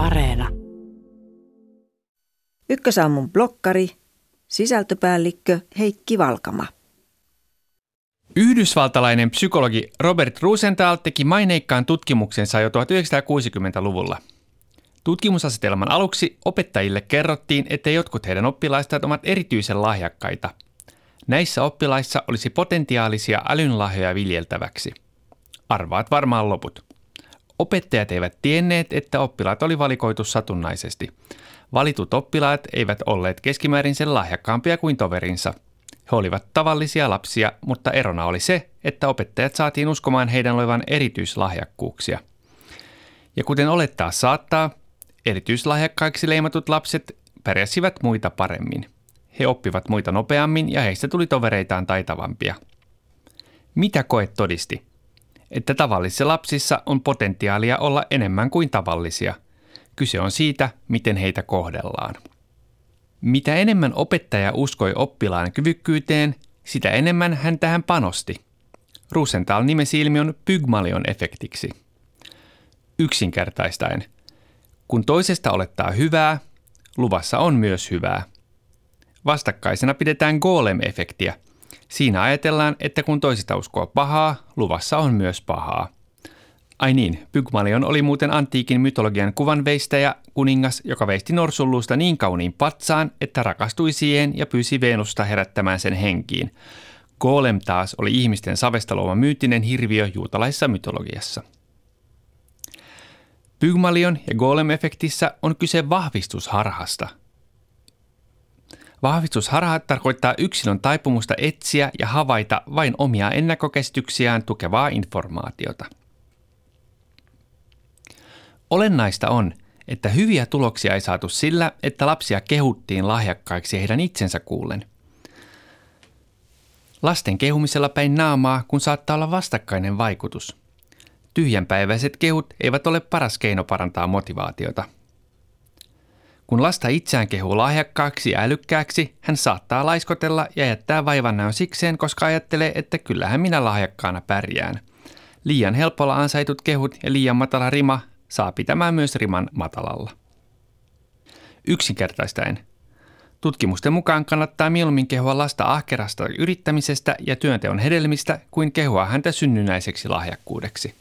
Areena. Ykkösaamun blokkari, sisältöpäällikkö Heikki Valkama. Yhdysvaltalainen psykologi Robert Rosenthal teki maineikkaan tutkimuksensa jo 1960-luvulla. Tutkimusasetelman aluksi opettajille kerrottiin, että jotkut heidän oppilaistaan ovat erityisen lahjakkaita. Näissä oppilaissa olisi potentiaalisia älynlahjoja viljeltäväksi. Arvaat varmaan loput. Opettajat eivät tienneet, että oppilaat oli valikoitu satunnaisesti. Valitut oppilaat eivät olleet keskimäärin sen lahjakkaampia kuin toverinsa. He olivat tavallisia lapsia, mutta erona oli se, että opettajat saatiin uskomaan heidän olevan erityislahjakkuuksia. Ja kuten olettaa saattaa, erityislahjakkaiksi leimatut lapset pärjäsivät muita paremmin. He oppivat muita nopeammin ja heistä tuli tovereitaan taitavampia. Mitä koe todisti? Että tavallisissa lapsissa on potentiaalia olla enemmän kuin tavallisia. Kyse on siitä, miten heitä kohdellaan. Mitä enemmän opettaja uskoi oppilaan kyvykkyyteen, sitä enemmän hän tähän panosti. Rosenthal nimesi ilmiön Pygmalion-efektiksi. Yksinkertaistaen, kun toisesta olettaa hyvää, luvassa on myös hyvää. Vastakkaisena pidetään golem-efektiä – Siinä ajatellaan, että kun toisista uskoo pahaa, luvassa on myös pahaa. Ai niin, Pygmalion oli muuten antiikin mytologian kuvanveistäjä, kuningas, joka veisti norsulluusta niin kauniin patsaan, että rakastui siihen ja pyysi Venusta herättämään sen henkiin. Golem taas oli ihmisten savesta luoma myyttinen hirviö juutalaisessa mytologiassa. Pygmalion ja Golem-efektissä on kyse vahvistusharhasta – Vahvistusharha tarkoittaa yksilön taipumusta etsiä ja havaita vain omia ennakkokäsityksiään tukevaa informaatiota. Olennaista on, että hyviä tuloksia ei saatu sillä, että lapsia kehuttiin lahjakkaiksi heidän itsensä kuullen. Lasten kehumisella päin naamaa, kun saattaa olla vastakkainen vaikutus. Tyhjänpäiväiset kehut eivät ole paras keino parantaa motivaatiota – kun lasta itseään kehuu lahjakkaaksi ja älykkääksi, hän saattaa laiskotella ja jättää vaivannäön sikseen, koska ajattelee, että kyllähän minä lahjakkaana pärjään. Liian helpolla ansaitut kehut ja liian matala rima saa pitämään myös riman matalalla. Yksinkertaistaen. Tutkimusten mukaan kannattaa mieluummin kehua lasta ahkerasta yrittämisestä ja työnteon hedelmistä kuin kehua häntä synnynnäiseksi lahjakkuudeksi.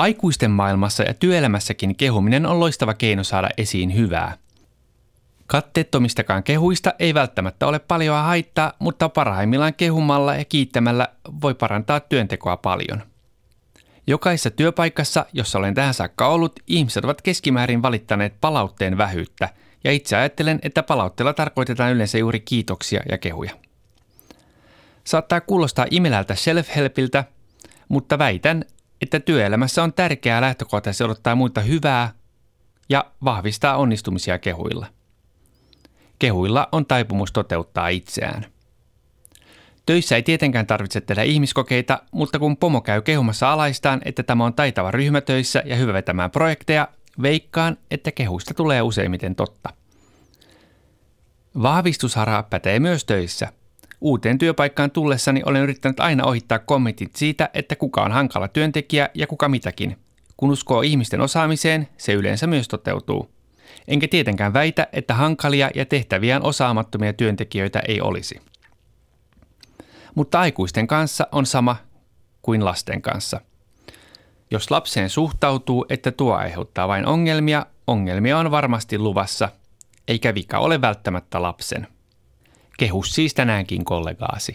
Aikuisten maailmassa ja työelämässäkin kehuminen on loistava keino saada esiin hyvää. Katteettomistakaan kehuista ei välttämättä ole paljon haittaa, mutta parhaimmillaan kehumalla ja kiittämällä voi parantaa työntekoa paljon. Jokaisessa työpaikassa, jossa olen tähän saakka ollut, ihmiset ovat keskimäärin valittaneet palautteen vähyyttä, ja itse ajattelen, että palautteella tarkoitetaan yleensä juuri kiitoksia ja kehuja. Saattaa kuulostaa imelältä self-helpiltä, mutta väitän, että työelämässä on tärkeää lähtökohtaisesti odottaa muita hyvää ja vahvistaa onnistumisia kehuilla. Kehuilla on taipumus toteuttaa itseään. Töissä ei tietenkään tarvitse tehdä ihmiskokeita, mutta kun pomo käy kehumassa alaistaan, että tämä on taitava ryhmätöissä ja hyvä vetämään projekteja, veikkaan, että kehuista tulee useimmiten totta. Vahvistushara pätee myös töissä – Uuteen työpaikkaan tullessani olen yrittänyt aina ohittaa kommentit siitä, että kuka on hankala työntekijä ja kuka mitäkin. Kun uskoo ihmisten osaamiseen, se yleensä myös toteutuu. Enkä tietenkään väitä, että hankalia ja tehtäviään osaamattomia työntekijöitä ei olisi. Mutta aikuisten kanssa on sama kuin lasten kanssa. Jos lapseen suhtautuu, että tuo aiheuttaa vain ongelmia, ongelmia on varmasti luvassa, eikä vika ole välttämättä lapsen. Kehu siis tänäänkin kollegaasi.